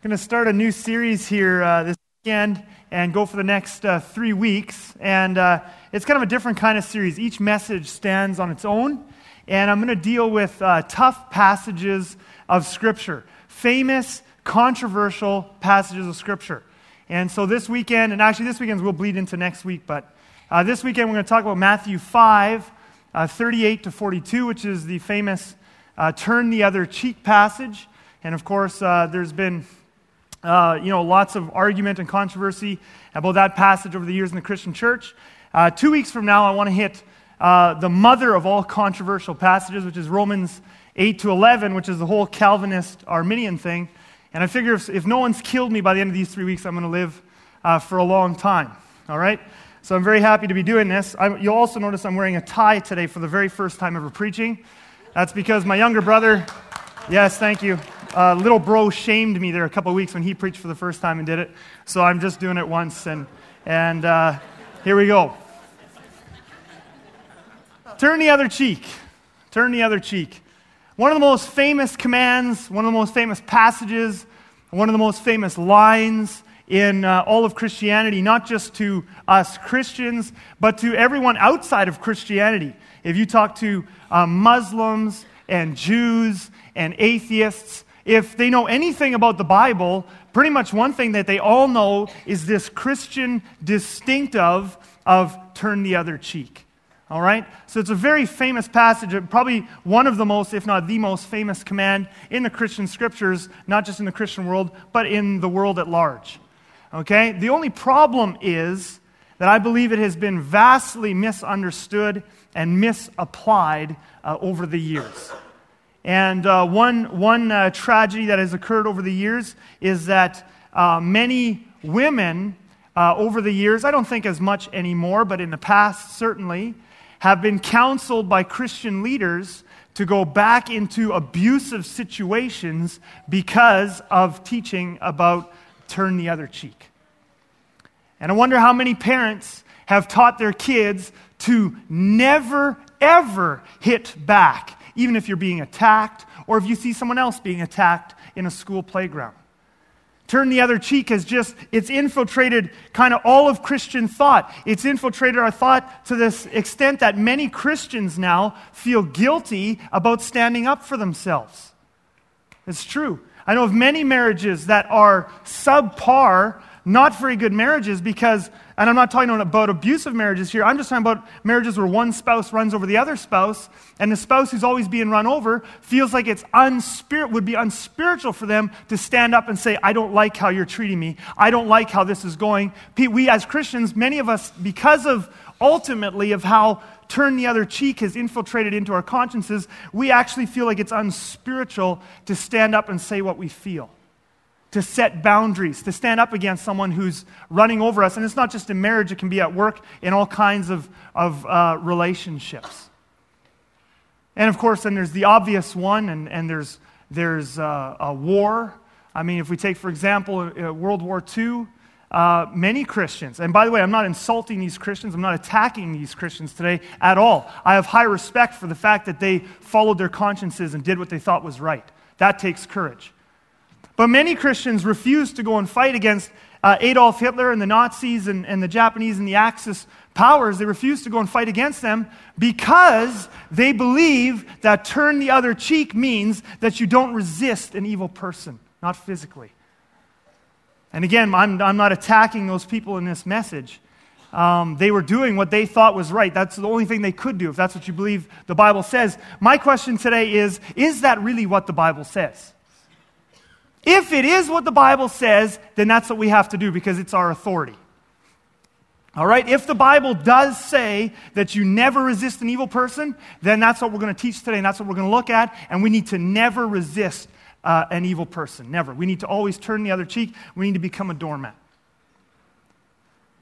going to start a new series here uh, this weekend and go for the next uh, three weeks. And uh, it's kind of a different kind of series. Each message stands on its own. And I'm going to deal with uh, tough passages of Scripture, famous, controversial passages of Scripture. And so this weekend, and actually this weekend will bleed into next week, but uh, this weekend we're going to talk about Matthew 5, uh, 38 to 42, which is the famous turn the other cheek passage. And of course, there's been uh, you know, lots of argument and controversy about that passage over the years in the Christian church. Uh, two weeks from now, I want to hit uh, the mother of all controversial passages, which is Romans 8 to 11, which is the whole Calvinist Arminian thing. And I figure if, if no one's killed me by the end of these three weeks, I'm going to live uh, for a long time. All right? So I'm very happy to be doing this. I, you'll also notice I'm wearing a tie today for the very first time ever preaching. That's because my younger brother, yes, thank you uh, little bro shamed me there a couple weeks when he preached for the first time and did it. So I'm just doing it once, and, and uh, here we go. Turn the other cheek. Turn the other cheek. One of the most famous commands, one of the most famous passages, one of the most famous lines in uh, all of Christianity, not just to us Christians, but to everyone outside of Christianity. If you talk to uh, Muslims and Jews and atheists, if they know anything about the Bible, pretty much one thing that they all know is this Christian distinctive of turn the other cheek. All right? So it's a very famous passage, probably one of the most, if not the most famous command in the Christian scriptures, not just in the Christian world, but in the world at large. Okay? The only problem is that I believe it has been vastly misunderstood and misapplied uh, over the years. And uh, one, one uh, tragedy that has occurred over the years is that uh, many women uh, over the years, I don't think as much anymore, but in the past certainly, have been counseled by Christian leaders to go back into abusive situations because of teaching about turn the other cheek. And I wonder how many parents have taught their kids to never, ever hit back even if you're being attacked or if you see someone else being attacked in a school playground. Turn the other cheek has just, it's infiltrated kind of all of Christian thought. It's infiltrated our thought to this extent that many Christians now feel guilty about standing up for themselves. It's true. I know of many marriages that are subpar not very good marriages because, and I'm not talking about abusive marriages here, I'm just talking about marriages where one spouse runs over the other spouse, and the spouse who's always being run over feels like it's unspirit, would be unspiritual for them to stand up and say, I don't like how you're treating me. I don't like how this is going. We as Christians, many of us, because of ultimately of how turn the other cheek has infiltrated into our consciences, we actually feel like it's unspiritual to stand up and say what we feel to set boundaries, to stand up against someone who's running over us. And it's not just in marriage, it can be at work, in all kinds of, of uh, relationships. And of course, then there's the obvious one, and, and there's, there's uh, a war. I mean, if we take, for example, uh, World War II, uh, many Christians, and by the way, I'm not insulting these Christians, I'm not attacking these Christians today at all. I have high respect for the fact that they followed their consciences and did what they thought was right. That takes courage. But many Christians refused to go and fight against uh, Adolf Hitler and the Nazis and, and the Japanese and the Axis powers. They refused to go and fight against them because they believe that turn the other cheek means that you don't resist an evil person, not physically. And again, I'm, I'm not attacking those people in this message. Um, they were doing what they thought was right. That's the only thing they could do, if that's what you believe the Bible says. My question today is Is that really what the Bible says? If it is what the Bible says, then that's what we have to do because it's our authority. All right? If the Bible does say that you never resist an evil person, then that's what we're going to teach today and that's what we're going to look at. And we need to never resist uh, an evil person. Never. We need to always turn the other cheek. We need to become a doormat.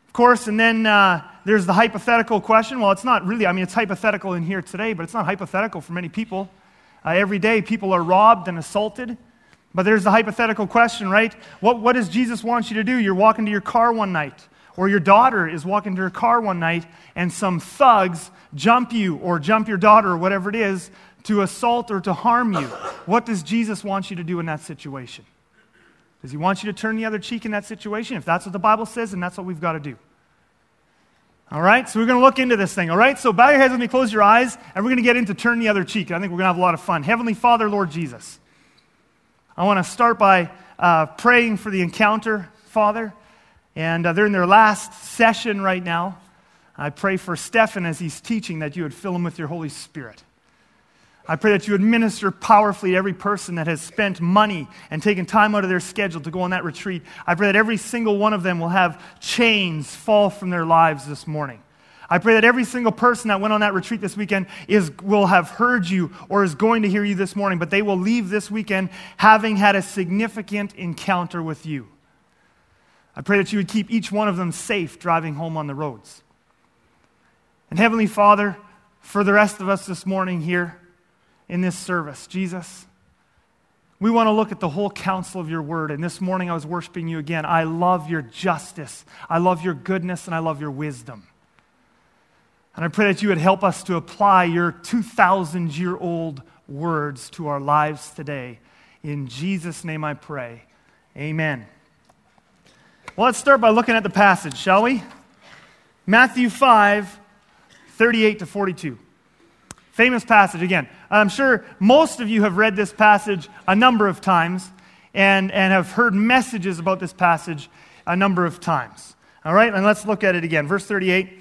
Of course, and then uh, there's the hypothetical question. Well, it's not really, I mean, it's hypothetical in here today, but it's not hypothetical for many people. Uh, every day, people are robbed and assaulted. But there's the hypothetical question, right? What, what does Jesus want you to do? You're walking to your car one night, or your daughter is walking to her car one night, and some thugs jump you or jump your daughter or whatever it is to assault or to harm you. What does Jesus want you to do in that situation? Does he want you to turn the other cheek in that situation? If that's what the Bible says, then that's what we've got to do. All right, so we're going to look into this thing. All right, so bow your heads with me, close your eyes, and we're going to get into turn the other cheek. I think we're going to have a lot of fun. Heavenly Father, Lord Jesus, I want to start by uh, praying for the encounter, Father. And uh, they're in their last session right now. I pray for Stefan as he's teaching that you would fill him with your Holy Spirit. I pray that you would minister powerfully to every person that has spent money and taken time out of their schedule to go on that retreat. I pray that every single one of them will have chains fall from their lives this morning. I pray that every single person that went on that retreat this weekend is, will have heard you or is going to hear you this morning, but they will leave this weekend having had a significant encounter with you. I pray that you would keep each one of them safe driving home on the roads. And Heavenly Father, for the rest of us this morning here, in this service. Jesus, we want to look at the whole counsel of your word. And this morning I was worshiping you again. I love your justice, I love your goodness, and I love your wisdom. And I pray that you would help us to apply your 2,000 year old words to our lives today. In Jesus' name I pray. Amen. Well, let's start by looking at the passage, shall we? Matthew 5, 38 to 42. Famous passage again. I'm sure most of you have read this passage a number of times and, and have heard messages about this passage a number of times. All right, and let's look at it again. Verse 38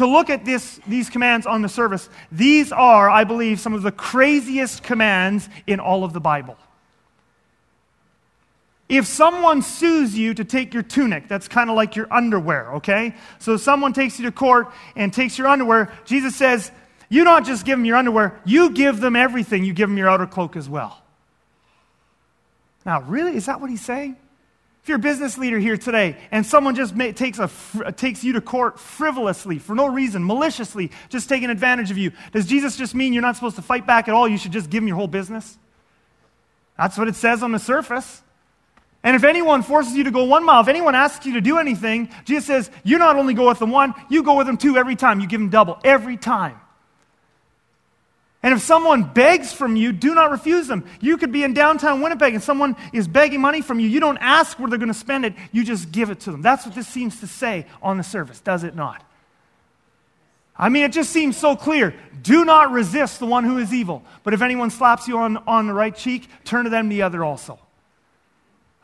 to look at this, these commands on the service, these are, I believe, some of the craziest commands in all of the Bible. If someone sues you to take your tunic, that's kind of like your underwear, okay? So someone takes you to court and takes your underwear, Jesus says, you don't just give them your underwear, you give them everything. You give them your outer cloak as well. Now, really? Is that what he's saying? You're a business leader here today and someone just takes, a, takes you to court frivolously, for no reason, maliciously, just taking advantage of you, does Jesus just mean you're not supposed to fight back at all? You should just give them your whole business? That's what it says on the surface. And if anyone forces you to go one mile, if anyone asks you to do anything, Jesus says, you not only go with them one, you go with them two every time. You give them double every time. And if someone begs from you, do not refuse them. You could be in downtown Winnipeg and someone is begging money from you. You don't ask where they're going to spend it, you just give it to them. That's what this seems to say on the surface, does it not? I mean, it just seems so clear. Do not resist the one who is evil. But if anyone slaps you on, on the right cheek, turn to them the other also.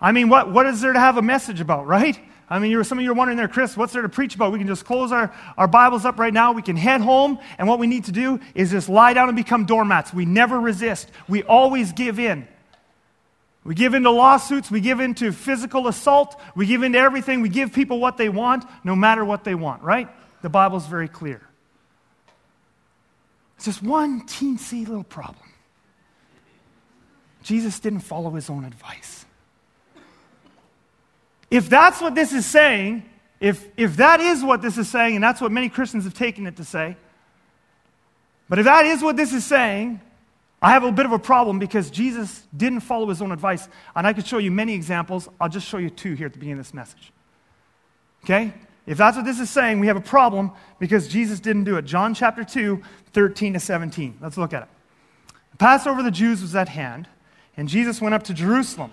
I mean, what, what is there to have a message about, right? I mean, some of you are wondering there, Chris, what's there to preach about? We can just close our, our Bibles up right now. We can head home, and what we need to do is just lie down and become doormats. We never resist, we always give in. We give in to lawsuits, we give in to physical assault, we give in to everything. We give people what they want, no matter what they want, right? The Bible's very clear. It's just one teensy little problem. Jesus didn't follow his own advice. If that's what this is saying, if, if that is what this is saying, and that's what many Christians have taken it to say, but if that is what this is saying, I have a bit of a problem because Jesus didn't follow his own advice. And I could show you many examples. I'll just show you two here at the beginning of this message. Okay? If that's what this is saying, we have a problem because Jesus didn't do it. John chapter 2, 13 to 17. Let's look at it. The Passover of the Jews was at hand, and Jesus went up to Jerusalem.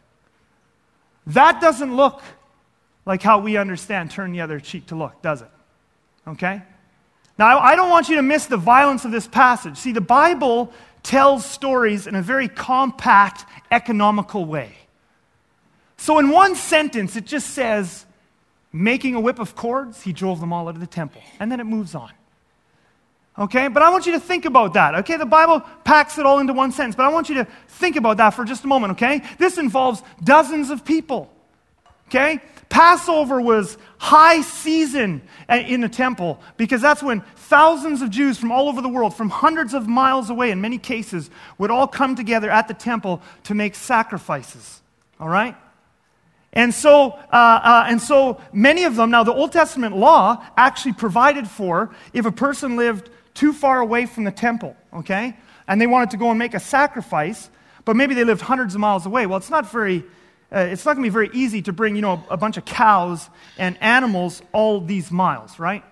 That doesn't look like how we understand turn the other cheek to look, does it? Okay? Now, I don't want you to miss the violence of this passage. See, the Bible tells stories in a very compact, economical way. So, in one sentence, it just says, making a whip of cords, he drove them all out of the temple. And then it moves on. Okay? But I want you to think about that. Okay? The Bible packs it all into one sentence, but I want you to think about that for just a moment. Okay? This involves dozens of people. Okay? Passover was high season in the temple because that's when thousands of Jews from all over the world, from hundreds of miles away in many cases, would all come together at the temple to make sacrifices. All right? And so, uh, uh, and so many of them, now the Old Testament law actually provided for if a person lived too far away from the temple, okay, and they wanted to go and make a sacrifice, but maybe they lived hundreds of miles away. Well, it's not very, uh, it's not going to be very easy to bring, you know, a bunch of cows and animals all these miles, right?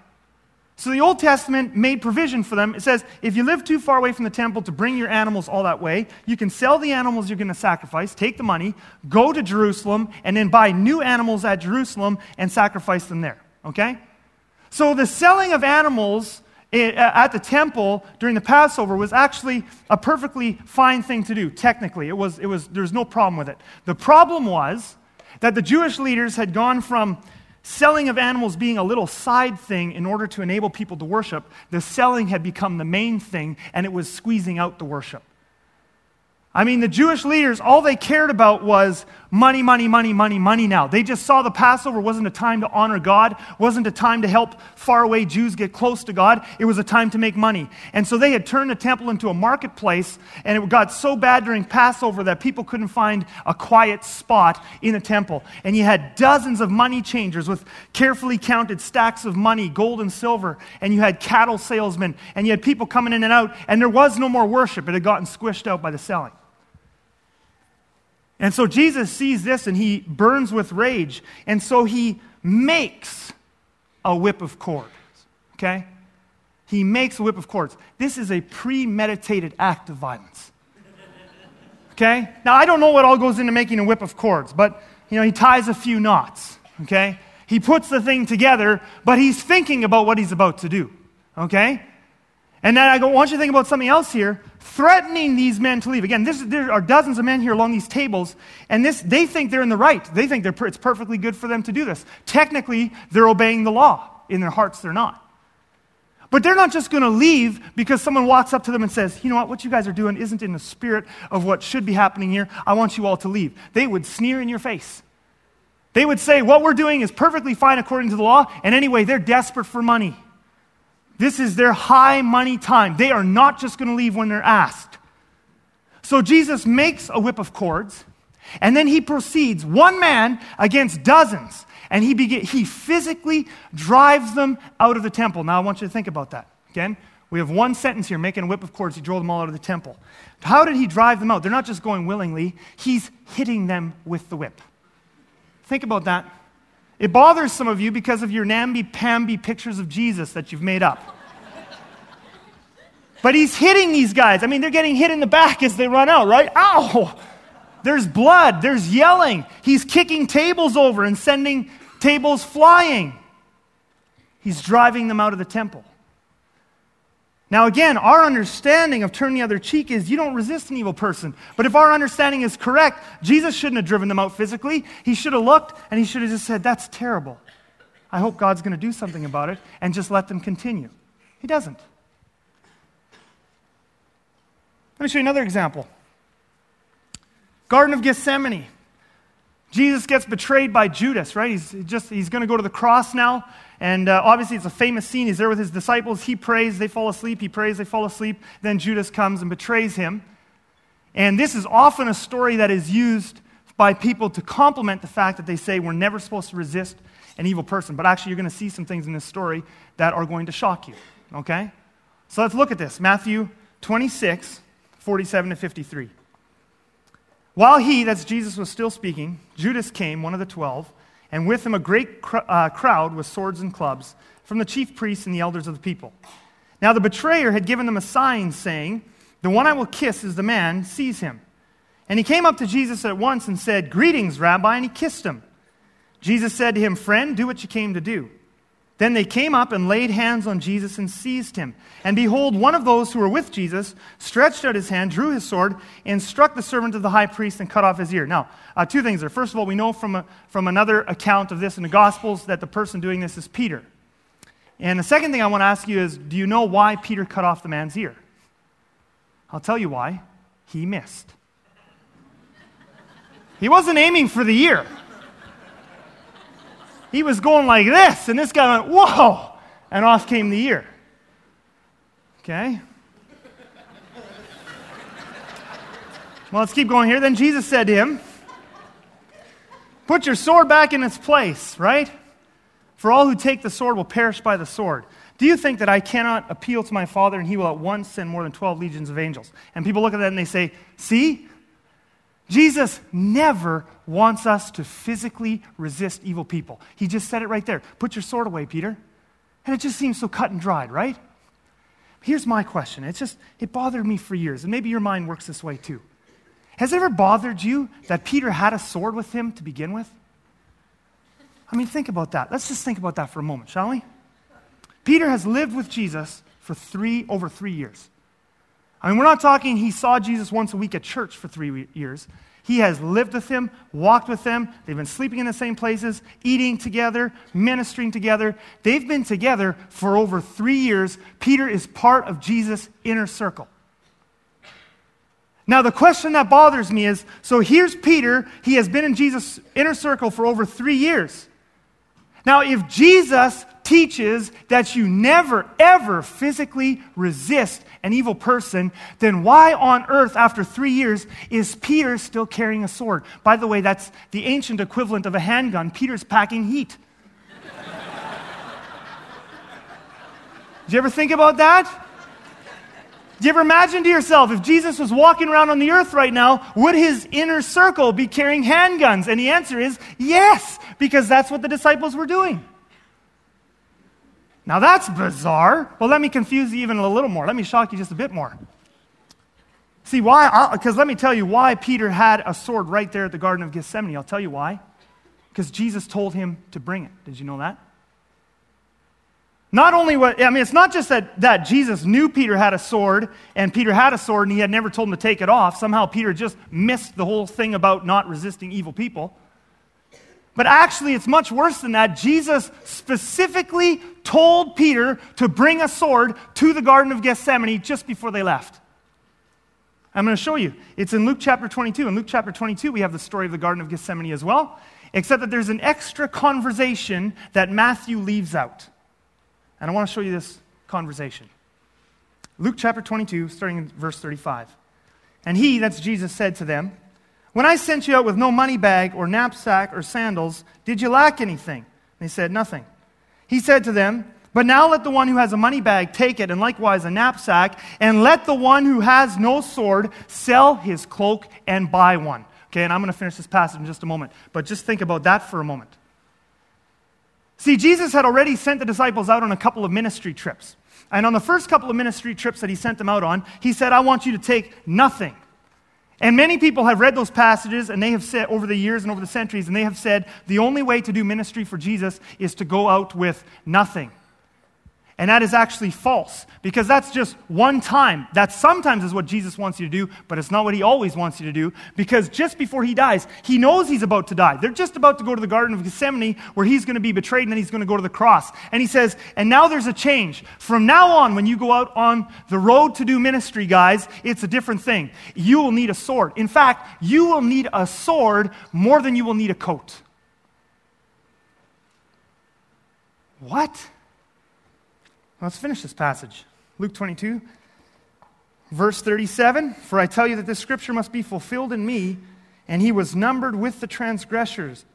So the Old Testament made provision for them. It says if you live too far away from the temple to bring your animals all that way, you can sell the animals you're going to sacrifice, take the money, go to Jerusalem, and then buy new animals at Jerusalem and sacrifice them there. Okay? So the selling of animals Uh, at the temple during the Passover was actually a perfectly fine thing to do, technically. It was, it was, there was no problem with it. The problem was that the Jewish leaders had gone from selling of animals being a little side thing in order to enable people to worship, the selling had become the main thing and it was squeezing out the worship. I mean, the Jewish leaders, all they cared about was money, money, money, money, money now. They just saw the Passover wasn't a time to honor God, wasn't a time to help faraway Jews get close to God. It was a time to make money. And so they had turned the temple into a marketplace, and it got so bad during Passover that people couldn't find a quiet spot in the temple. And you had dozens of money changers with carefully counted stacks of money, gold and silver, and you had cattle salesmen, and you had people coming in and out, and there was no more worship. It had gotten squished out by the selling. And so Jesus sees this and he burns with rage. And so he makes a whip of cords. Okay? He makes a whip of cords. This is a premeditated act of violence. Okay? Now, I don't know what all goes into making a whip of cords, but, you know, he ties a few knots. Okay? He puts the thing together, but he's thinking about what he's about to do. Okay? And then I want you to think about something else here, threatening these men to leave. Again, this, there are dozens of men here along these tables, and this, they think they're in the right. They think it's perfectly good for them to do this. Technically, they're obeying the law. In their hearts, they're not. But they're not just going to leave because someone walks up to them and says, you know what, what you guys are doing isn't in the spirit of what should be happening here. I want you all to leave. They would sneer in your face. They would say, what we're doing is perfectly fine according to the law, and anyway, they're desperate for money. This is their high money time. They are not just going to leave when they're asked. So Jesus makes a whip of cords, and then he proceeds, one man against dozens, and he, he physically drives them out of the temple. Now, I want you to think about that. Again, we have one sentence here making a whip of cords. He drove them all out of the temple. How did he drive them out? They're not just going willingly, he's hitting them with the whip. Think about that. It bothers some of you because of your namby-pamby pictures of Jesus that you've made up. But he's hitting these guys. I mean, they're getting hit in the back as they run out, right? Ow! There's blood, there's yelling. He's kicking tables over and sending tables flying. He's driving them out of the temple. Now, again, our understanding of turn the other cheek is you don't resist an evil person. But if our understanding is correct, Jesus shouldn't have driven them out physically. He should have looked and he should have just said, That's terrible. I hope God's going to do something about it and just let them continue. He doesn't. Let me show you another example Garden of Gethsemane. Jesus gets betrayed by Judas, right? He's just he's going to go to the cross now. And uh, obviously, it's a famous scene. He's there with his disciples. He prays, they fall asleep. He prays, they fall asleep. Then Judas comes and betrays him. And this is often a story that is used by people to complement the fact that they say we're never supposed to resist an evil person. But actually, you're going to see some things in this story that are going to shock you. Okay? So let's look at this Matthew 26, 47 to 53. While he, that's Jesus, was still speaking, Judas came, one of the twelve and with him a great cr- uh, crowd with swords and clubs from the chief priests and the elders of the people. Now the betrayer had given them a sign, saying, The one I will kiss is the man, seize him. And he came up to Jesus at once and said, Greetings, Rabbi, and he kissed him. Jesus said to him, Friend, do what you came to do. Then they came up and laid hands on Jesus and seized him. And behold, one of those who were with Jesus stretched out his hand, drew his sword, and struck the servant of the high priest and cut off his ear. Now, uh, two things there. First of all, we know from, a, from another account of this in the Gospels that the person doing this is Peter. And the second thing I want to ask you is do you know why Peter cut off the man's ear? I'll tell you why. He missed. He wasn't aiming for the ear he was going like this, and this guy went, whoa, and off came the ear. Okay? Well, let's keep going here. Then Jesus said to him, Put your sword back in its place, right? For all who take the sword will perish by the sword. Do you think that I cannot appeal to my Father and he will at once send more than 12 legions of angels? And people look at that and they say, See, Jesus never wants us to physically resist evil people. He just said it right there. Put your sword away, Peter. And it just seems so cut and dried, right? Here's my question. It's just, it bothered me for years, and maybe your mind works this way too. Has it ever bothered you that Peter had a sword with him to begin with? I mean, think about that. Let's just think about that for a moment, shall we? Peter has lived with Jesus for three, over three years. I mean, we're not talking he saw Jesus once a week at church for three years. He has lived with him, walked with them. They've been sleeping in the same places, eating together, ministering together. They've been together for over three years. Peter is part of Jesus' inner circle. Now, the question that bothers me is so here's Peter. He has been in Jesus' inner circle for over three years. Now, if Jesus teaches that you never, ever physically resist an evil person, then why on earth, after three years, is Peter still carrying a sword? By the way, that's the ancient equivalent of a handgun. Peter's packing heat. Did you ever think about that? Do you ever imagine to yourself if Jesus was walking around on the earth right now, would his inner circle be carrying handguns? And the answer is yes, because that's what the disciples were doing. Now that's bizarre. Well, let me confuse you even a little more. Let me shock you just a bit more. See, why? Because let me tell you why Peter had a sword right there at the Garden of Gethsemane. I'll tell you why. Because Jesus told him to bring it. Did you know that? Not only what, I mean, it's not just that, that Jesus knew Peter had a sword and Peter had a sword and he had never told him to take it off. Somehow Peter just missed the whole thing about not resisting evil people. But actually, it's much worse than that. Jesus specifically told Peter to bring a sword to the Garden of Gethsemane just before they left. I'm going to show you. It's in Luke chapter 22. In Luke chapter 22, we have the story of the Garden of Gethsemane as well, except that there's an extra conversation that Matthew leaves out. And I want to show you this conversation. Luke chapter 22, starting in verse 35. And he, that's Jesus, said to them, when I sent you out with no money bag or knapsack or sandals, did you lack anything? They said, Nothing. He said to them, But now let the one who has a money bag take it, and likewise a knapsack, and let the one who has no sword sell his cloak and buy one. Okay, and I'm going to finish this passage in just a moment, but just think about that for a moment. See, Jesus had already sent the disciples out on a couple of ministry trips. And on the first couple of ministry trips that he sent them out on, he said, I want you to take nothing. And many people have read those passages and they have said over the years and over the centuries, and they have said the only way to do ministry for Jesus is to go out with nothing. And that is actually false because that's just one time. That sometimes is what Jesus wants you to do, but it's not what he always wants you to do because just before he dies, he knows he's about to die. They're just about to go to the Garden of Gethsemane where he's going to be betrayed and then he's going to go to the cross. And he says, And now there's a change. From now on, when you go out on the road to do ministry, guys, it's a different thing. You will need a sword. In fact, you will need a sword more than you will need a coat. What? Let's finish this passage. Luke 22, verse 37 For I tell you that this scripture must be fulfilled in me, and he was numbered with the transgressors.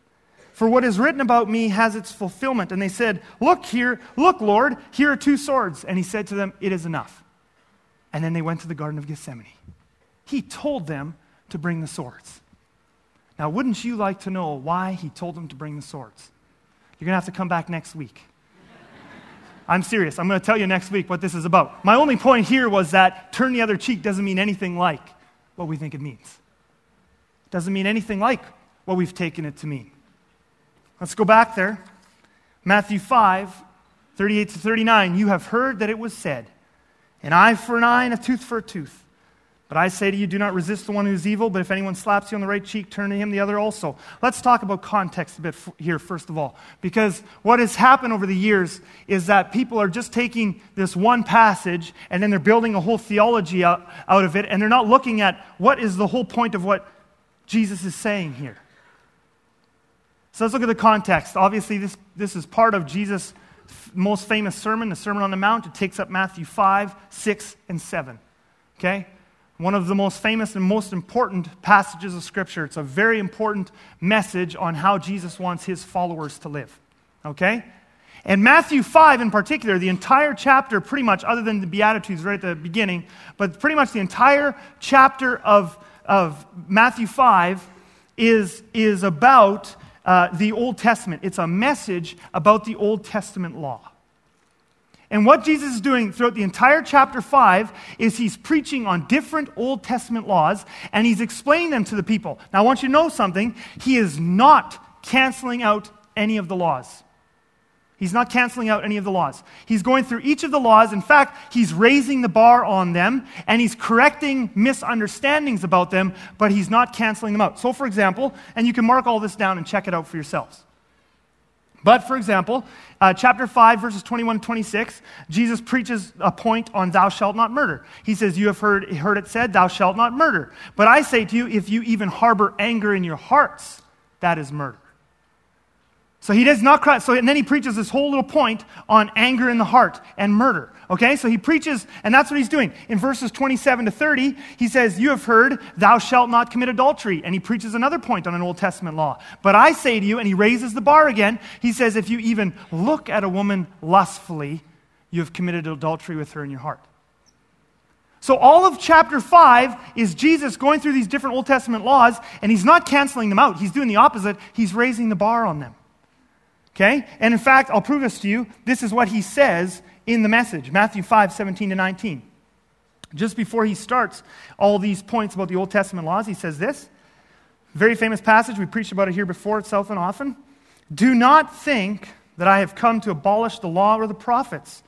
For what is written about me has its fulfillment. And they said, Look here, look, Lord, here are two swords. And he said to them, It is enough. And then they went to the Garden of Gethsemane. He told them to bring the swords. Now, wouldn't you like to know why he told them to bring the swords? You're going to have to come back next week. I'm serious. I'm going to tell you next week what this is about. My only point here was that turn the other cheek doesn't mean anything like what we think it means. It doesn't mean anything like what we've taken it to mean. Let's go back there. Matthew 5, 38 to 39, you have heard that it was said, an eye for an eye and a tooth for a tooth. But I say to you, do not resist the one who is evil, but if anyone slaps you on the right cheek, turn to him the other also. Let's talk about context a bit here, first of all. Because what has happened over the years is that people are just taking this one passage and then they're building a whole theology out, out of it, and they're not looking at what is the whole point of what Jesus is saying here. So let's look at the context. Obviously, this, this is part of Jesus' most famous sermon, the Sermon on the Mount. It takes up Matthew 5, 6, and 7. Okay? One of the most famous and most important passages of Scripture. It's a very important message on how Jesus wants his followers to live. Okay? And Matthew 5 in particular, the entire chapter, pretty much, other than the Beatitudes right at the beginning, but pretty much the entire chapter of, of Matthew 5 is, is about uh, the Old Testament. It's a message about the Old Testament law. And what Jesus is doing throughout the entire chapter 5 is he's preaching on different Old Testament laws and he's explaining them to the people. Now, I want you to know something. He is not canceling out any of the laws. He's not canceling out any of the laws. He's going through each of the laws. In fact, he's raising the bar on them and he's correcting misunderstandings about them, but he's not canceling them out. So, for example, and you can mark all this down and check it out for yourselves. But, for example, uh, chapter 5, verses 21 and 26, Jesus preaches a point on thou shalt not murder. He says, You have heard, heard it said, thou shalt not murder. But I say to you, if you even harbor anger in your hearts, that is murder. So he does not cry. So, and then he preaches this whole little point on anger in the heart and murder. Okay, so he preaches, and that's what he's doing. In verses 27 to 30, he says, You have heard, thou shalt not commit adultery. And he preaches another point on an Old Testament law. But I say to you, and he raises the bar again, he says, If you even look at a woman lustfully, you have committed adultery with her in your heart. So, all of chapter 5 is Jesus going through these different Old Testament laws, and he's not canceling them out. He's doing the opposite. He's raising the bar on them. Okay? And in fact, I'll prove this to you. This is what he says in the message Matthew 5 17 to 19. Just before he starts all these points about the Old Testament laws, he says this. Very famous passage. We preached about it here before itself and often. Do not think that I have come to abolish the law or the prophets.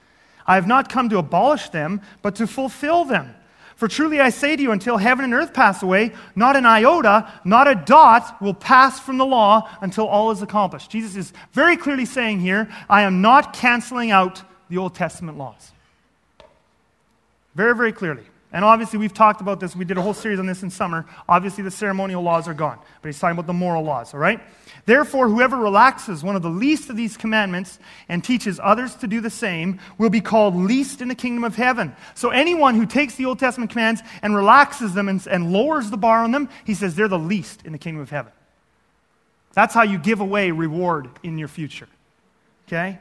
I have not come to abolish them, but to fulfill them. For truly I say to you, until heaven and earth pass away, not an iota, not a dot will pass from the law until all is accomplished. Jesus is very clearly saying here, I am not canceling out the Old Testament laws. Very, very clearly. And obviously, we've talked about this. We did a whole series on this in summer. Obviously, the ceremonial laws are gone, but he's talking about the moral laws, all right? Therefore, whoever relaxes one of the least of these commandments and teaches others to do the same will be called least in the kingdom of heaven. So, anyone who takes the Old Testament commands and relaxes them and, and lowers the bar on them, he says they're the least in the kingdom of heaven. That's how you give away reward in your future. Okay?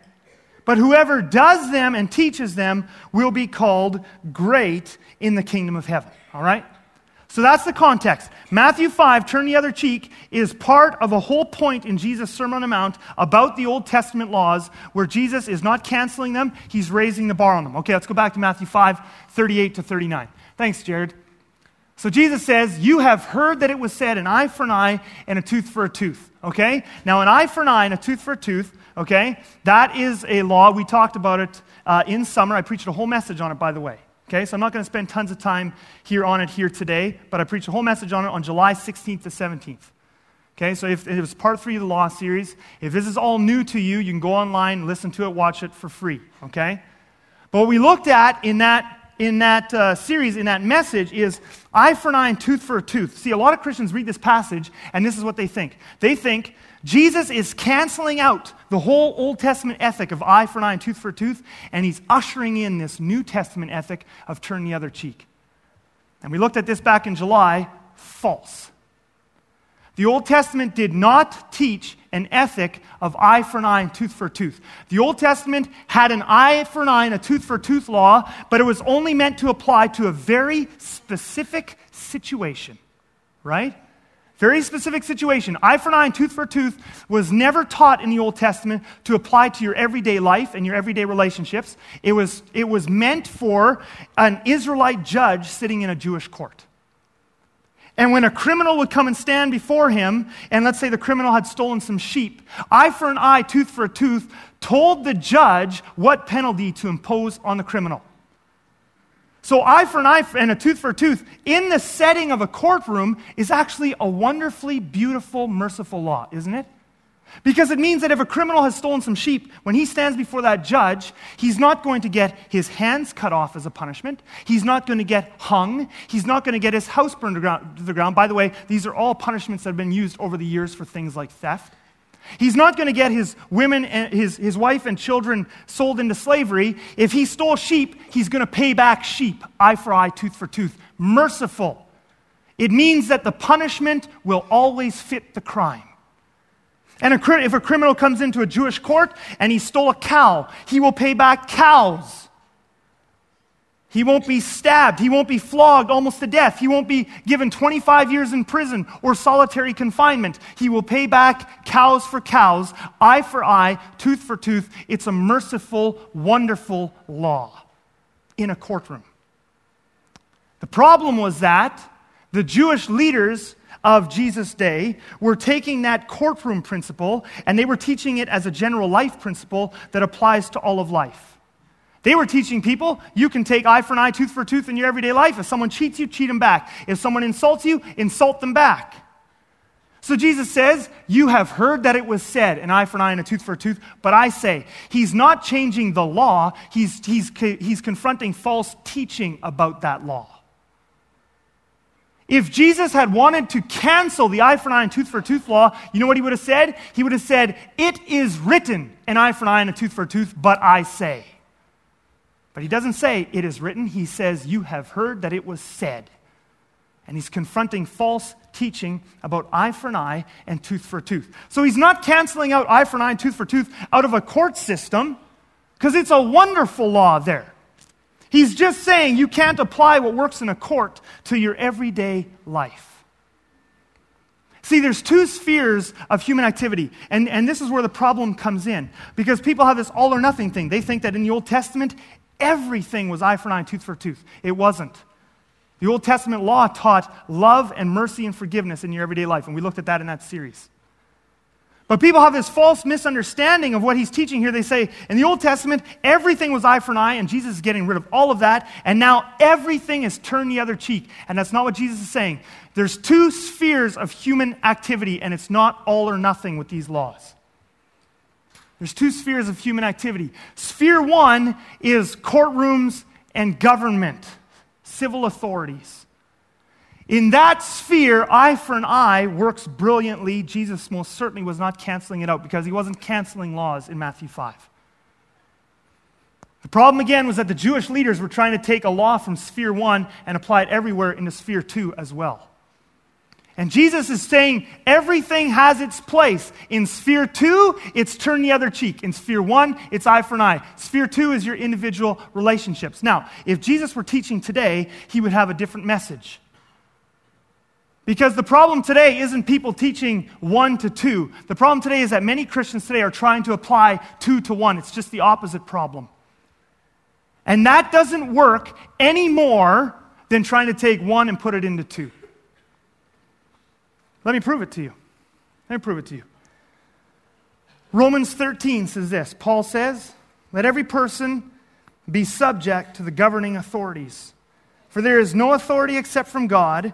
But whoever does them and teaches them will be called great in the kingdom of heaven. All right? So that's the context. Matthew 5, turn the other cheek, is part of a whole point in Jesus' Sermon on the Mount about the Old Testament laws where Jesus is not canceling them, he's raising the bar on them. Okay, let's go back to Matthew 5, 38 to 39. Thanks, Jared. So Jesus says, You have heard that it was said, an eye for an eye and a tooth for a tooth. Okay? Now, an eye for an eye and a tooth for a tooth, okay? That is a law. We talked about it uh, in summer. I preached a whole message on it, by the way. Okay, so I'm not going to spend tons of time here on it here today, but I preached a whole message on it on July 16th to 17th. Okay, so if it was part three of the law series, if this is all new to you, you can go online, listen to it, watch it for free. Okay? But what we looked at in that, in that uh, series, in that message, is eye for an eye and tooth for a tooth. See, a lot of Christians read this passage, and this is what they think. They think Jesus is canceling out the whole Old Testament ethic of eye for an eye and tooth for a tooth, and he's ushering in this New Testament ethic of turn the other cheek. And we looked at this back in July. False. The Old Testament did not teach an ethic of eye for an eye and tooth for a tooth. The Old Testament had an eye for an eye and a tooth for a tooth law, but it was only meant to apply to a very specific situation, right? Very specific situation. Eye for an eye and tooth for a tooth was never taught in the Old Testament to apply to your everyday life and your everyday relationships. It was, it was meant for an Israelite judge sitting in a Jewish court. And when a criminal would come and stand before him, and let's say the criminal had stolen some sheep, eye for an eye, tooth for a tooth, told the judge what penalty to impose on the criminal. So, eye for an eye and a tooth for a tooth in the setting of a courtroom is actually a wonderfully beautiful, merciful law, isn't it? Because it means that if a criminal has stolen some sheep, when he stands before that judge, he's not going to get his hands cut off as a punishment. He's not going to get hung. He's not going to get his house burned to the ground. By the way, these are all punishments that have been used over the years for things like theft. He's not going to get his women and his, his wife and children sold into slavery. If he stole sheep, he's going to pay back sheep, eye for eye, tooth for tooth. Merciful. It means that the punishment will always fit the crime. And if a criminal comes into a Jewish court and he stole a cow, he will pay back cows. He won't be stabbed. He won't be flogged almost to death. He won't be given 25 years in prison or solitary confinement. He will pay back cows for cows, eye for eye, tooth for tooth. It's a merciful, wonderful law in a courtroom. The problem was that the Jewish leaders of Jesus' day were taking that courtroom principle and they were teaching it as a general life principle that applies to all of life. They were teaching people you can take eye for an eye, tooth for a tooth in your everyday life. If someone cheats you, cheat them back. If someone insults you, insult them back. So Jesus says, You have heard that it was said, an eye for an eye and a tooth for a tooth. But I say, He's not changing the law, He's, he's, he's confronting false teaching about that law. If Jesus had wanted to cancel the eye for an eye and tooth for a tooth law, you know what he would have said? He would have said, It is written, an eye for an eye and a tooth for a tooth, but I say. But he doesn't say, It is written. He says, You have heard that it was said. And he's confronting false teaching about eye for an eye and tooth for a tooth. So he's not canceling out eye for an eye and tooth for a tooth out of a court system because it's a wonderful law there. He's just saying you can't apply what works in a court to your everyday life. See, there's two spheres of human activity, and, and this is where the problem comes in. Because people have this all or nothing thing. They think that in the Old Testament, everything was eye for an eye, tooth for tooth. It wasn't. The Old Testament law taught love and mercy and forgiveness in your everyday life, and we looked at that in that series. But people have this false misunderstanding of what he's teaching here. They say, in the Old Testament, everything was eye for an eye, and Jesus is getting rid of all of that, and now everything is turned the other cheek. And that's not what Jesus is saying. There's two spheres of human activity, and it's not all or nothing with these laws. There's two spheres of human activity. Sphere one is courtrooms and government, civil authorities. In that sphere, eye for an eye works brilliantly. Jesus most certainly was not canceling it out because he wasn't canceling laws in Matthew 5. The problem again was that the Jewish leaders were trying to take a law from sphere one and apply it everywhere into sphere two as well. And Jesus is saying everything has its place. In sphere two, it's turn the other cheek. In sphere one, it's eye for an eye. Sphere two is your individual relationships. Now, if Jesus were teaching today, he would have a different message. Because the problem today isn't people teaching one to two. The problem today is that many Christians today are trying to apply two to one. It's just the opposite problem. And that doesn't work any more than trying to take one and put it into two. Let me prove it to you. Let me prove it to you. Romans 13 says this Paul says, Let every person be subject to the governing authorities. For there is no authority except from God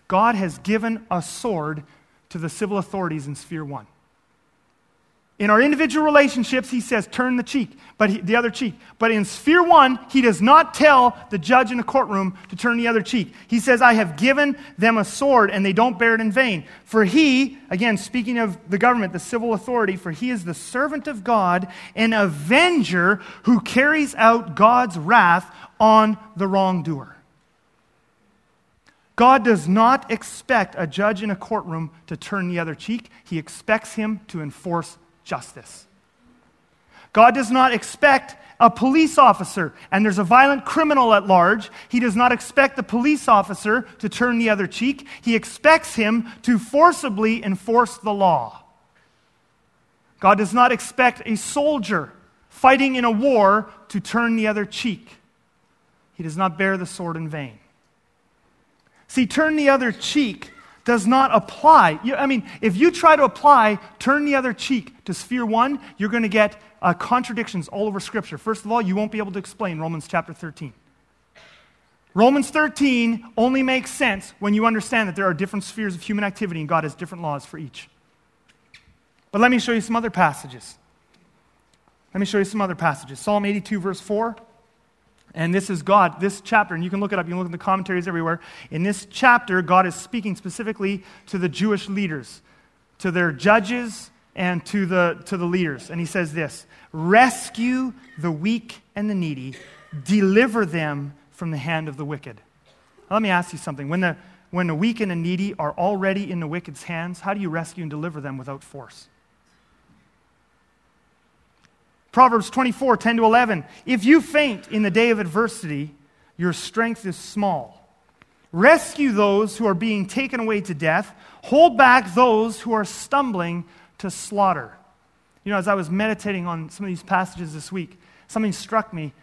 God has given a sword to the civil authorities in Sphere 1. In our individual relationships, he says, turn the cheek, but he, the other cheek. But in sphere one, he does not tell the judge in the courtroom to turn the other cheek. He says, I have given them a sword, and they don't bear it in vain. For he, again, speaking of the government, the civil authority, for he is the servant of God, an avenger who carries out God's wrath on the wrongdoer. God does not expect a judge in a courtroom to turn the other cheek, He expects him to enforce justice. God does not expect a police officer and there's a violent criminal at large. He does not expect the police officer to turn the other cheek. He expects him to forcibly enforce the law. God does not expect a soldier fighting in a war to turn the other cheek. He does not bear the sword in vain. See, turn the other cheek does not apply. I mean, if you try to apply turn the other cheek to sphere one, you're going to get uh, contradictions all over Scripture. First of all, you won't be able to explain Romans chapter 13. Romans 13 only makes sense when you understand that there are different spheres of human activity and God has different laws for each. But let me show you some other passages. Let me show you some other passages. Psalm 82, verse 4. And this is God, this chapter, and you can look it up, you can look in the commentaries everywhere. In this chapter, God is speaking specifically to the Jewish leaders, to their judges, and to the, to the leaders. And he says this Rescue the weak and the needy, deliver them from the hand of the wicked. Now, let me ask you something. When the, when the weak and the needy are already in the wicked's hands, how do you rescue and deliver them without force? Proverbs 24, 10 to 11. If you faint in the day of adversity, your strength is small. Rescue those who are being taken away to death. Hold back those who are stumbling to slaughter. You know, as I was meditating on some of these passages this week, something struck me.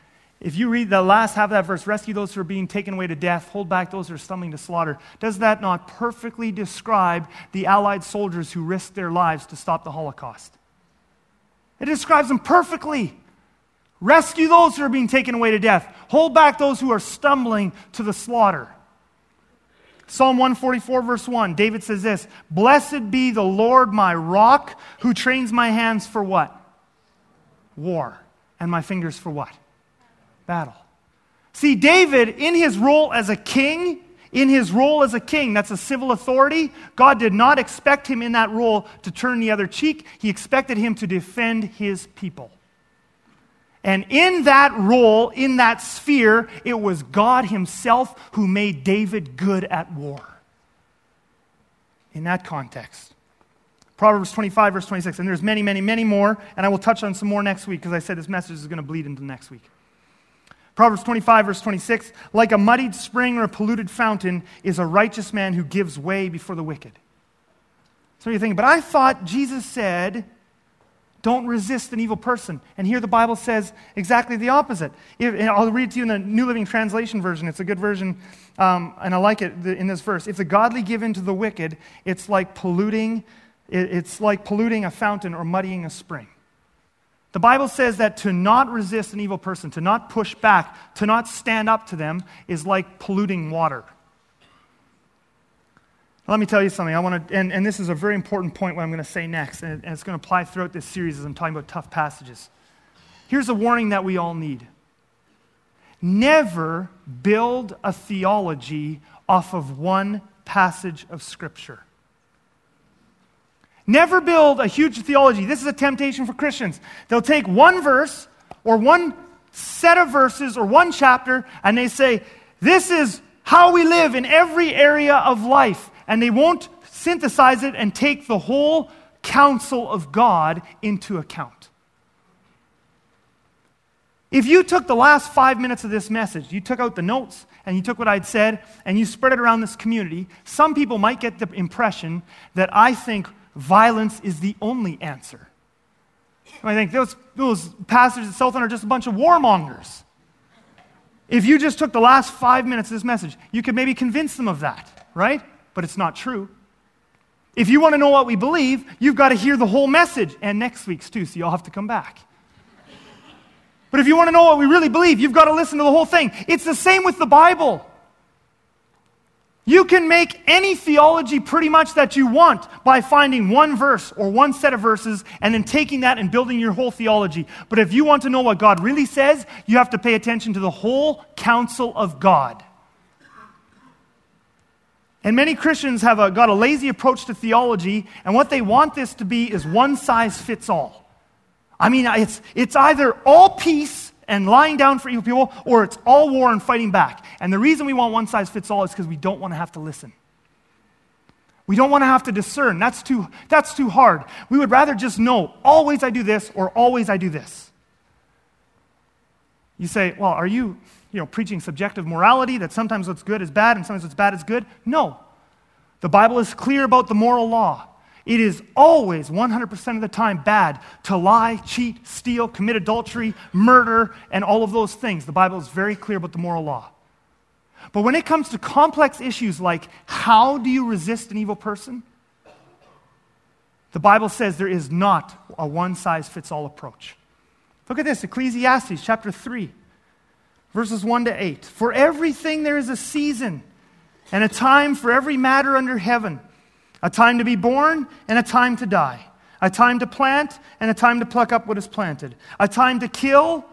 If you read the last half of that verse, rescue those who are being taken away to death, hold back those who are stumbling to slaughter, does that not perfectly describe the Allied soldiers who risked their lives to stop the Holocaust? It describes them perfectly. Rescue those who are being taken away to death. Hold back those who are stumbling to the slaughter. Psalm 144, verse 1, David says this Blessed be the Lord my rock, who trains my hands for what? War. And my fingers for what? Battle. See, David, in his role as a king, in his role as a king, that's a civil authority, God did not expect him in that role to turn the other cheek. He expected him to defend his people. And in that role, in that sphere, it was God Himself who made David good at war. In that context. Proverbs 25, verse 26. And there's many, many, many more, and I will touch on some more next week because I said this message is going to bleed into next week. Proverbs 25, verse 26 Like a muddied spring or a polluted fountain is a righteous man who gives way before the wicked. So you're thinking, but I thought Jesus said, don't resist an evil person. And here the Bible says exactly the opposite. If, I'll read to you in the New Living Translation version. It's a good version, um, and I like it in this verse. If the godly give in to the wicked, it's like polluting, it's like polluting a fountain or muddying a spring. The Bible says that to not resist an evil person, to not push back, to not stand up to them, is like polluting water. Let me tell you something. I want to, and, and this is a very important point what I'm going to say next, and, and it's going to apply throughout this series as I'm talking about tough passages. Here's a warning that we all need never build a theology off of one passage of Scripture. Never build a huge theology. This is a temptation for Christians. They'll take one verse or one set of verses or one chapter and they say, This is how we live in every area of life. And they won't synthesize it and take the whole counsel of God into account. If you took the last five minutes of this message, you took out the notes and you took what I'd said and you spread it around this community, some people might get the impression that I think violence is the only answer. I think those, those pastors at Southland are just a bunch of warmongers. If you just took the last five minutes of this message, you could maybe convince them of that, right? But it's not true. If you want to know what we believe, you've got to hear the whole message and next week's too, so you'll have to come back. But if you want to know what we really believe, you've got to listen to the whole thing. It's the same with the Bible. You can make any theology pretty much that you want by finding one verse or one set of verses and then taking that and building your whole theology. But if you want to know what God really says, you have to pay attention to the whole counsel of God. And many Christians have a, got a lazy approach to theology, and what they want this to be is one size fits all. I mean, it's, it's either all peace and lying down for evil people, or it's all war and fighting back. And the reason we want one size fits all is because we don't want to have to listen. We don't want to have to discern. That's too, that's too hard. We would rather just know always I do this or always I do this. You say, well, are you, you know, preaching subjective morality that sometimes what's good is bad and sometimes what's bad is good? No. The Bible is clear about the moral law. It is always 100% of the time bad to lie, cheat, steal, commit adultery, murder, and all of those things. The Bible is very clear about the moral law. But when it comes to complex issues like how do you resist an evil person, the Bible says there is not a one size fits all approach. Look at this Ecclesiastes chapter 3, verses 1 to 8. For everything there is a season and a time for every matter under heaven a time to be born and a time to die, a time to plant and a time to pluck up what is planted, a time to kill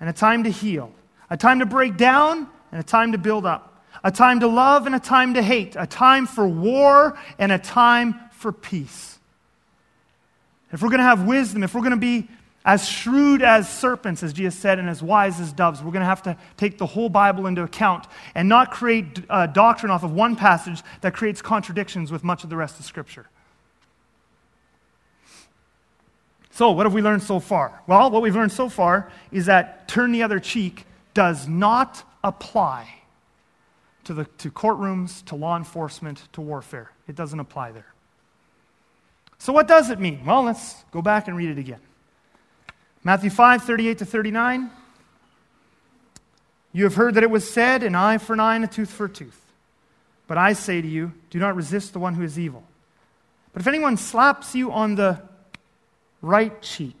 and a time to heal, a time to break down and a time to build up, a time to love and a time to hate, a time for war and a time for peace. If we're going to have wisdom, if we're going to be as shrewd as serpents, as Jesus said, and as wise as doves. We're going to have to take the whole Bible into account and not create uh, doctrine off of one passage that creates contradictions with much of the rest of Scripture. So, what have we learned so far? Well, what we've learned so far is that turn the other cheek does not apply to, the, to courtrooms, to law enforcement, to warfare. It doesn't apply there. So, what does it mean? Well, let's go back and read it again. Matthew 5, 38 to 39. You have heard that it was said, an eye for an eye and a tooth for a tooth. But I say to you, do not resist the one who is evil. But if anyone slaps you on the right cheek,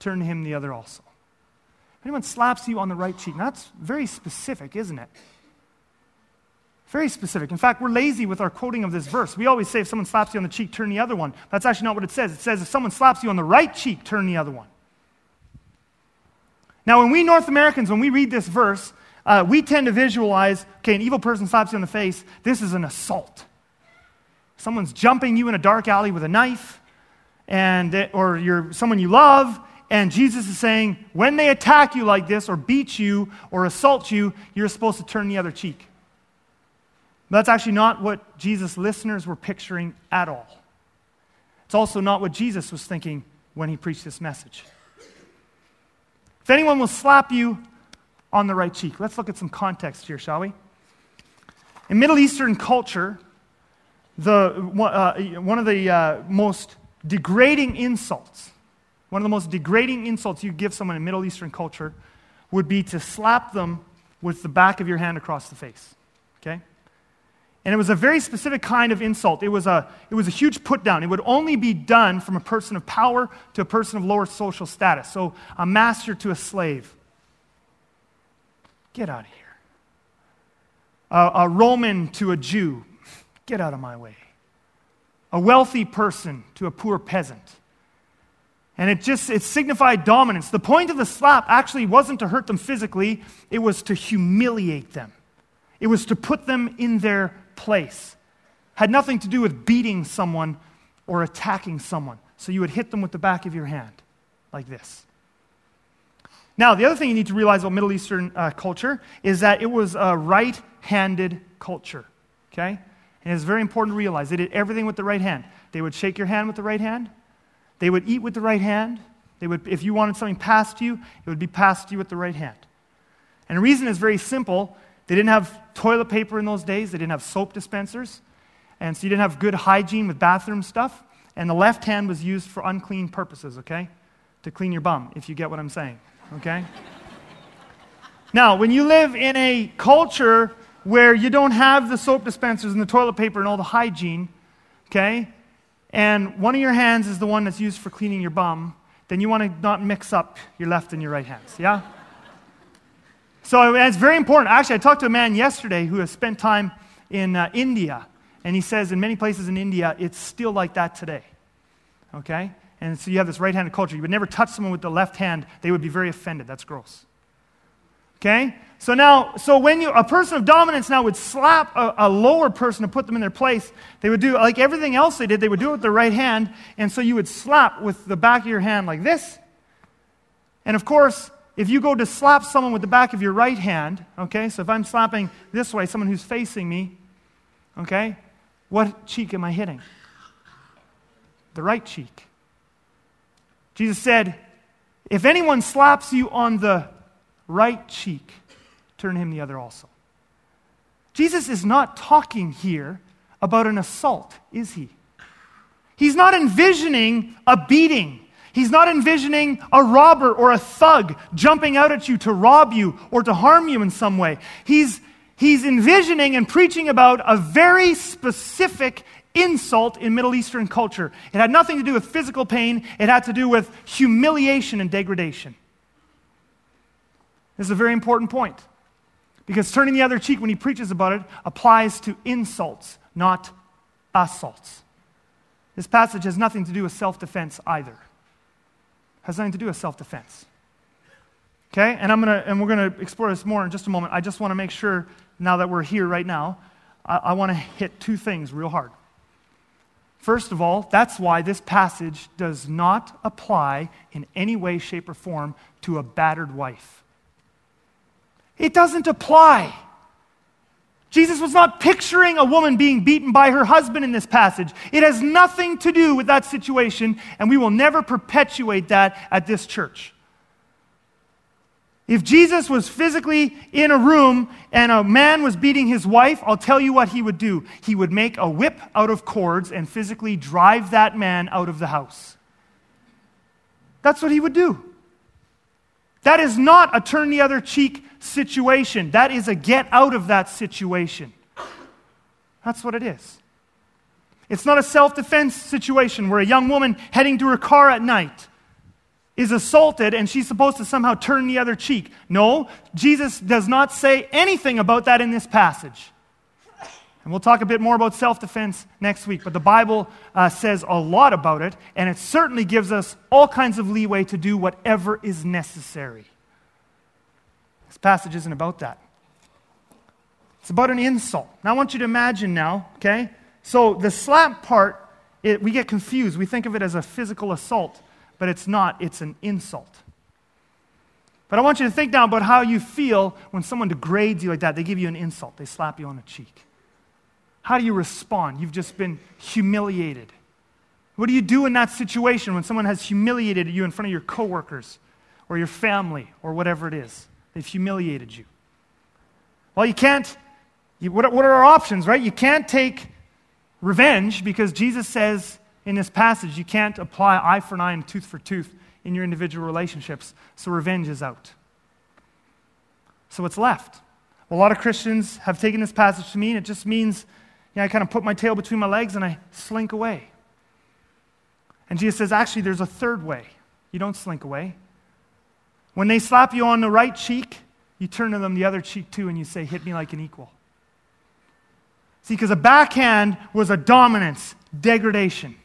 turn to him the other also. If anyone slaps you on the right cheek, that's very specific, isn't it? Very specific. In fact, we're lazy with our quoting of this verse. We always say if someone slaps you on the cheek, turn the other one. That's actually not what it says. It says if someone slaps you on the right cheek, turn the other one. Now, when we North Americans, when we read this verse, uh, we tend to visualize okay, an evil person slaps you on the face. This is an assault. Someone's jumping you in a dark alley with a knife, and, or you're someone you love, and Jesus is saying, when they attack you like this, or beat you, or assault you, you're supposed to turn the other cheek. That's actually not what Jesus' listeners were picturing at all. It's also not what Jesus was thinking when he preached this message. If anyone will slap you on the right cheek, let's look at some context here, shall we? In Middle Eastern culture, the, uh, one of the uh, most degrading insults, one of the most degrading insults you give someone in Middle Eastern culture would be to slap them with the back of your hand across the face. Okay? And it was a very specific kind of insult. It was a, it was a huge put down. It would only be done from a person of power to a person of lower social status. So a master to a slave. Get out of here. A, a Roman to a Jew. Get out of my way. A wealthy person to a poor peasant. And it just it signified dominance. The point of the slap actually wasn't to hurt them physically, it was to humiliate them. It was to put them in their place. Had nothing to do with beating someone or attacking someone. So you would hit them with the back of your hand, like this. Now, the other thing you need to realize about Middle Eastern uh, culture is that it was a right handed culture. Okay? And it's very important to realize they did everything with the right hand. They would shake your hand with the right hand, they would eat with the right hand. They would, if you wanted something passed to you, it would be passed to you with the right hand. And the reason is very simple they didn't have toilet paper in those days, they didn't have soap dispensers, and so you didn't have good hygiene with bathroom stuff. And the left hand was used for unclean purposes, okay? To clean your bum, if you get what I'm saying, okay? now, when you live in a culture where you don't have the soap dispensers and the toilet paper and all the hygiene, okay, and one of your hands is the one that's used for cleaning your bum, then you want to not mix up your left and your right hands, yeah? So it's very important. Actually, I talked to a man yesterday who has spent time in uh, India, and he says in many places in India, it's still like that today. Okay? And so you have this right handed culture. You would never touch someone with the left hand, they would be very offended. That's gross. Okay? So now, so when you, a person of dominance now would slap a, a, lower person to put them in their place, they would do, like everything else they did, they would do it with their right hand. And so you would slap with the back of your hand like this, And of course, if you go to slap someone with the back of your right hand, okay, so if I'm slapping this way, someone who's facing me, okay, what cheek am I hitting? The right cheek. Jesus said, If anyone slaps you on the right cheek, turn him the other also. Jesus is not talking here about an assault, is he? He's not envisioning a beating. He's not envisioning a robber or a thug jumping out at you to rob you or to harm you in some way. He's, he's envisioning and preaching about a very specific insult in Middle Eastern culture. It had nothing to do with physical pain, it had to do with humiliation and degradation. This is a very important point because turning the other cheek when he preaches about it applies to insults, not assaults. This passage has nothing to do with self defense either. Has nothing to do with self defense. Okay? And I'm gonna and we're gonna explore this more in just a moment. I just want to make sure now that we're here right now, I, I want to hit two things real hard. First of all, that's why this passage does not apply in any way, shape, or form to a battered wife. It doesn't apply. Jesus was not picturing a woman being beaten by her husband in this passage. It has nothing to do with that situation, and we will never perpetuate that at this church. If Jesus was physically in a room and a man was beating his wife, I'll tell you what he would do. He would make a whip out of cords and physically drive that man out of the house. That's what he would do. That is not a turn the other cheek situation. That is a get out of that situation. That's what it is. It's not a self defense situation where a young woman heading to her car at night is assaulted and she's supposed to somehow turn the other cheek. No, Jesus does not say anything about that in this passage. And we'll talk a bit more about self defense next week, but the Bible uh, says a lot about it, and it certainly gives us all kinds of leeway to do whatever is necessary. This passage isn't about that. It's about an insult. Now, I want you to imagine now, okay? So the slap part, it, we get confused. We think of it as a physical assault but it's not, it's an insult. But I want you to think now about how you feel when someone degrades you like that. They give you an insult, they slap you on the cheek. How do you respond? You've just been humiliated. What do you do in that situation when someone has humiliated you in front of your coworkers or your family or whatever it is? They've humiliated you. Well, you can't, you, what, what are our options, right? You can't take revenge because Jesus says in this passage, you can't apply eye for an eye and tooth for tooth in your individual relationships. So revenge is out. So what's left? Well, a lot of Christians have taken this passage to mean it just means you know, I kind of put my tail between my legs and I slink away. And Jesus says, actually, there's a third way. You don't slink away. When they slap you on the right cheek, you turn to them the other cheek too and you say, hit me like an equal. See, because a backhand was a dominance, degradation.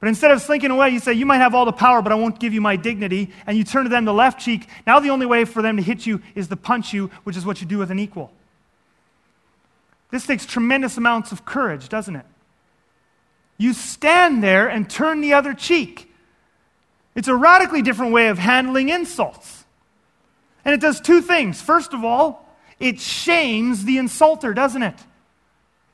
But instead of slinking away, you say, You might have all the power, but I won't give you my dignity. And you turn to them the left cheek. Now the only way for them to hit you is to punch you, which is what you do with an equal. This takes tremendous amounts of courage, doesn't it? You stand there and turn the other cheek. It's a radically different way of handling insults. And it does two things. First of all, it shames the insulter, doesn't it?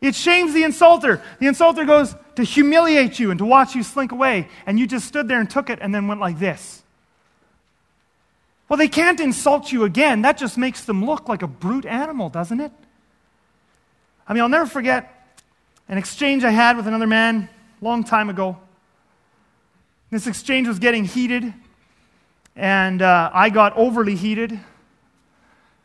It shames the insulter. The insulter goes to humiliate you and to watch you slink away, and you just stood there and took it and then went like this. Well, they can't insult you again. That just makes them look like a brute animal, doesn't it? I mean, I'll never forget an exchange I had with another man a long time ago. This exchange was getting heated, and uh, I got overly heated.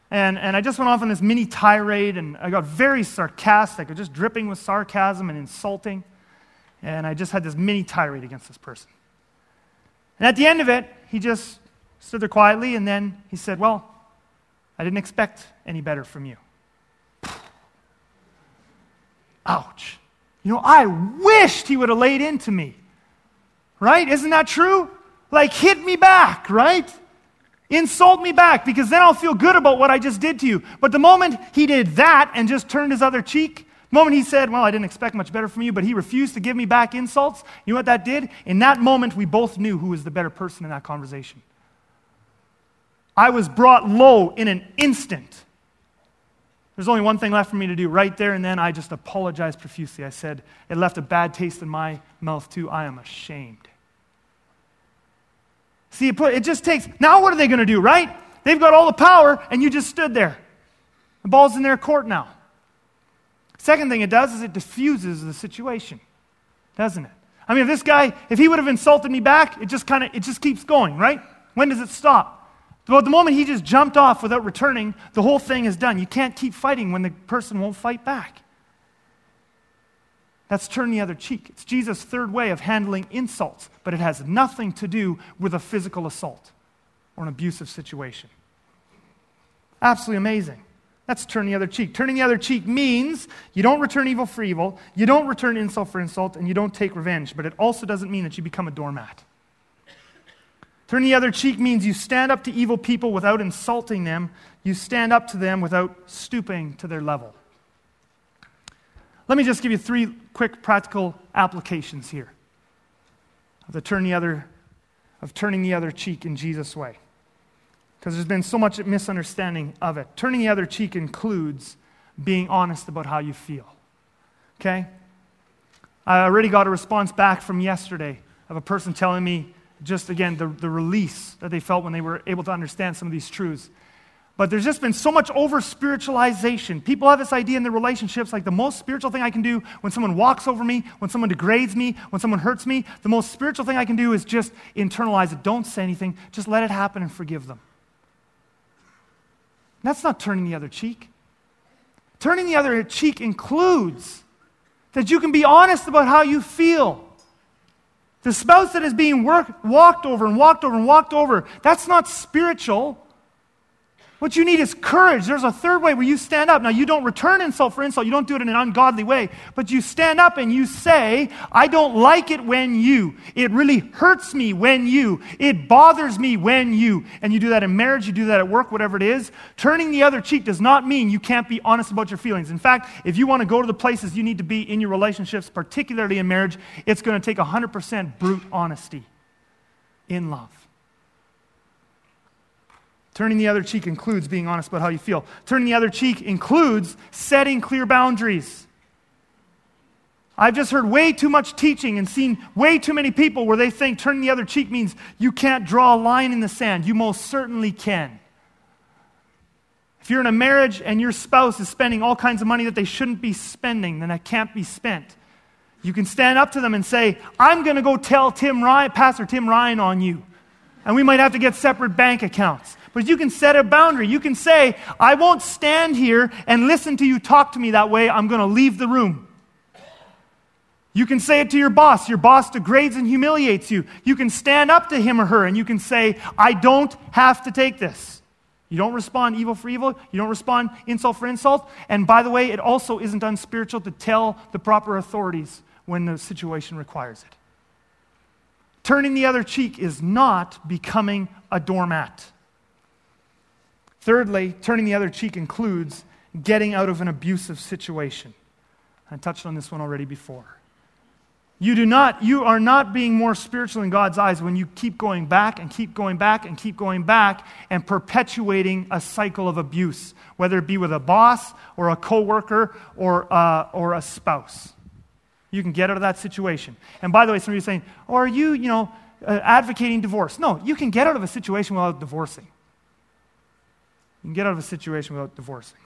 And, and I just went off on this mini tirade, and I got very sarcastic, just dripping with sarcasm and insulting. And I just had this mini tirade against this person. And at the end of it, he just stood there quietly, and then he said, Well, I didn't expect any better from you. Ouch. You know, I wished he would have laid into me. Right? Isn't that true? Like, hit me back, right? Insult me back because then I'll feel good about what I just did to you. But the moment he did that and just turned his other cheek, the moment he said, Well, I didn't expect much better from you, but he refused to give me back insults, you know what that did? In that moment, we both knew who was the better person in that conversation. I was brought low in an instant. There's only one thing left for me to do right there and then. I just apologized profusely. I said, It left a bad taste in my mouth too. I am ashamed. See, it, just takes. Now, what are they going to do, right? They've got all the power, and you just stood there. The ball's in their court now. Second thing it does is it diffuses the situation, doesn't it? I mean, if this guy, if he would have insulted me back, it just kind of, it just keeps going, right? When does it stop? But the moment he just jumped off without returning, the whole thing is done. You can't keep fighting when the person won't fight back. That's turn the other cheek. It's Jesus' third way of handling insults, but it has nothing to do with a physical assault or an abusive situation. Absolutely amazing. That's turn the other cheek. Turning the other cheek means you don't return evil for evil, you don't return insult for insult, and you don't take revenge. But it also doesn't mean that you become a doormat. Turn the other cheek means you stand up to evil people without insulting them, you stand up to them without stooping to their level. Let me just give you three quick practical applications here of the turn the other of turning the other cheek in Jesus' way because there's been so much misunderstanding of it. Turning the other cheek includes being honest about how you feel. Okay? I already got a response back from yesterday of a person telling me just again the, the release that they felt when they were able to understand some of these truths. But there's just been so much over spiritualization. People have this idea in their relationships like the most spiritual thing I can do when someone walks over me, when someone degrades me, when someone hurts me, the most spiritual thing I can do is just internalize it. Don't say anything, just let it happen and forgive them. That's not turning the other cheek. Turning the other cheek includes that you can be honest about how you feel. The spouse that is being work, walked over and walked over and walked over, that's not spiritual. What you need is courage. There's a third way where you stand up. Now, you don't return insult for insult. You don't do it in an ungodly way. But you stand up and you say, I don't like it when you. It really hurts me when you. It bothers me when you. And you do that in marriage, you do that at work, whatever it is. Turning the other cheek does not mean you can't be honest about your feelings. In fact, if you want to go to the places you need to be in your relationships, particularly in marriage, it's going to take 100% brute honesty in love. Turning the other cheek includes being honest about how you feel. Turning the other cheek includes setting clear boundaries. I've just heard way too much teaching and seen way too many people where they think turning the other cheek means you can't draw a line in the sand. You most certainly can. If you're in a marriage and your spouse is spending all kinds of money that they shouldn't be spending, then that can't be spent. You can stand up to them and say, I'm going to go tell Tim Ryan, Pastor Tim Ryan on you. And we might have to get separate bank accounts. But you can set a boundary. You can say, I won't stand here and listen to you talk to me that way. I'm going to leave the room. You can say it to your boss. Your boss degrades and humiliates you. You can stand up to him or her and you can say, I don't have to take this. You don't respond evil for evil. You don't respond insult for insult. And by the way, it also isn't unspiritual to tell the proper authorities when the situation requires it. Turning the other cheek is not becoming a doormat. Thirdly, turning the other cheek includes getting out of an abusive situation. I touched on this one already before. You do not, you are not being more spiritual in God's eyes when you keep going back and keep going back and keep going back and perpetuating a cycle of abuse, whether it be with a boss or a coworker or, uh, or a spouse. You can get out of that situation. And by the way, some of you are saying, oh, are you, you know, uh, advocating divorce? No, you can get out of a situation without divorcing. You can get out of a situation without divorcing.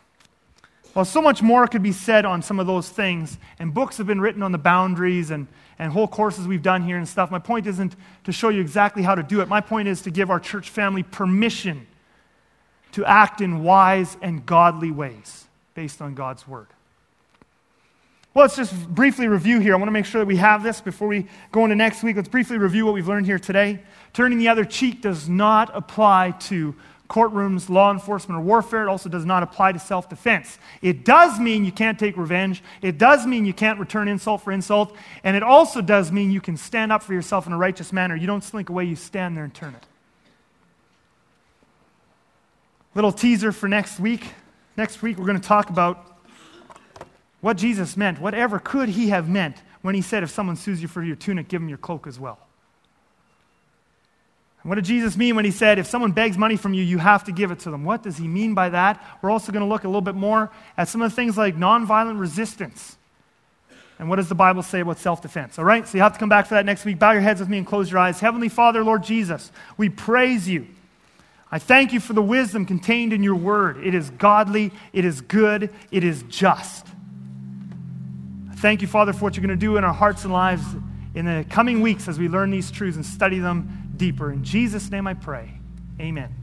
Well, so much more could be said on some of those things, and books have been written on the boundaries and, and whole courses we've done here and stuff. My point isn't to show you exactly how to do it. My point is to give our church family permission to act in wise and godly ways based on God's word. Well, let's just briefly review here. I want to make sure that we have this before we go into next week. Let's briefly review what we've learned here today. Turning the other cheek does not apply to courtrooms, law enforcement, or warfare. It also does not apply to self defense. It does mean you can't take revenge. It does mean you can't return insult for insult. And it also does mean you can stand up for yourself in a righteous manner. You don't slink away, you stand there and turn it. Little teaser for next week. Next week, we're going to talk about what Jesus meant. Whatever could he have meant when he said, if someone sues you for your tunic, give him your cloak as well. What did Jesus mean when he said, if someone begs money from you, you have to give it to them? What does he mean by that? We're also going to look a little bit more at some of the things like nonviolent resistance. And what does the Bible say about self defense? All right, so you have to come back for that next week. Bow your heads with me and close your eyes. Heavenly Father, Lord Jesus, we praise you. I thank you for the wisdom contained in your word. It is godly, it is good, it is just. I thank you, Father, for what you're going to do in our hearts and lives in the coming weeks as we learn these truths and study them deeper. In Jesus' name I pray. Amen.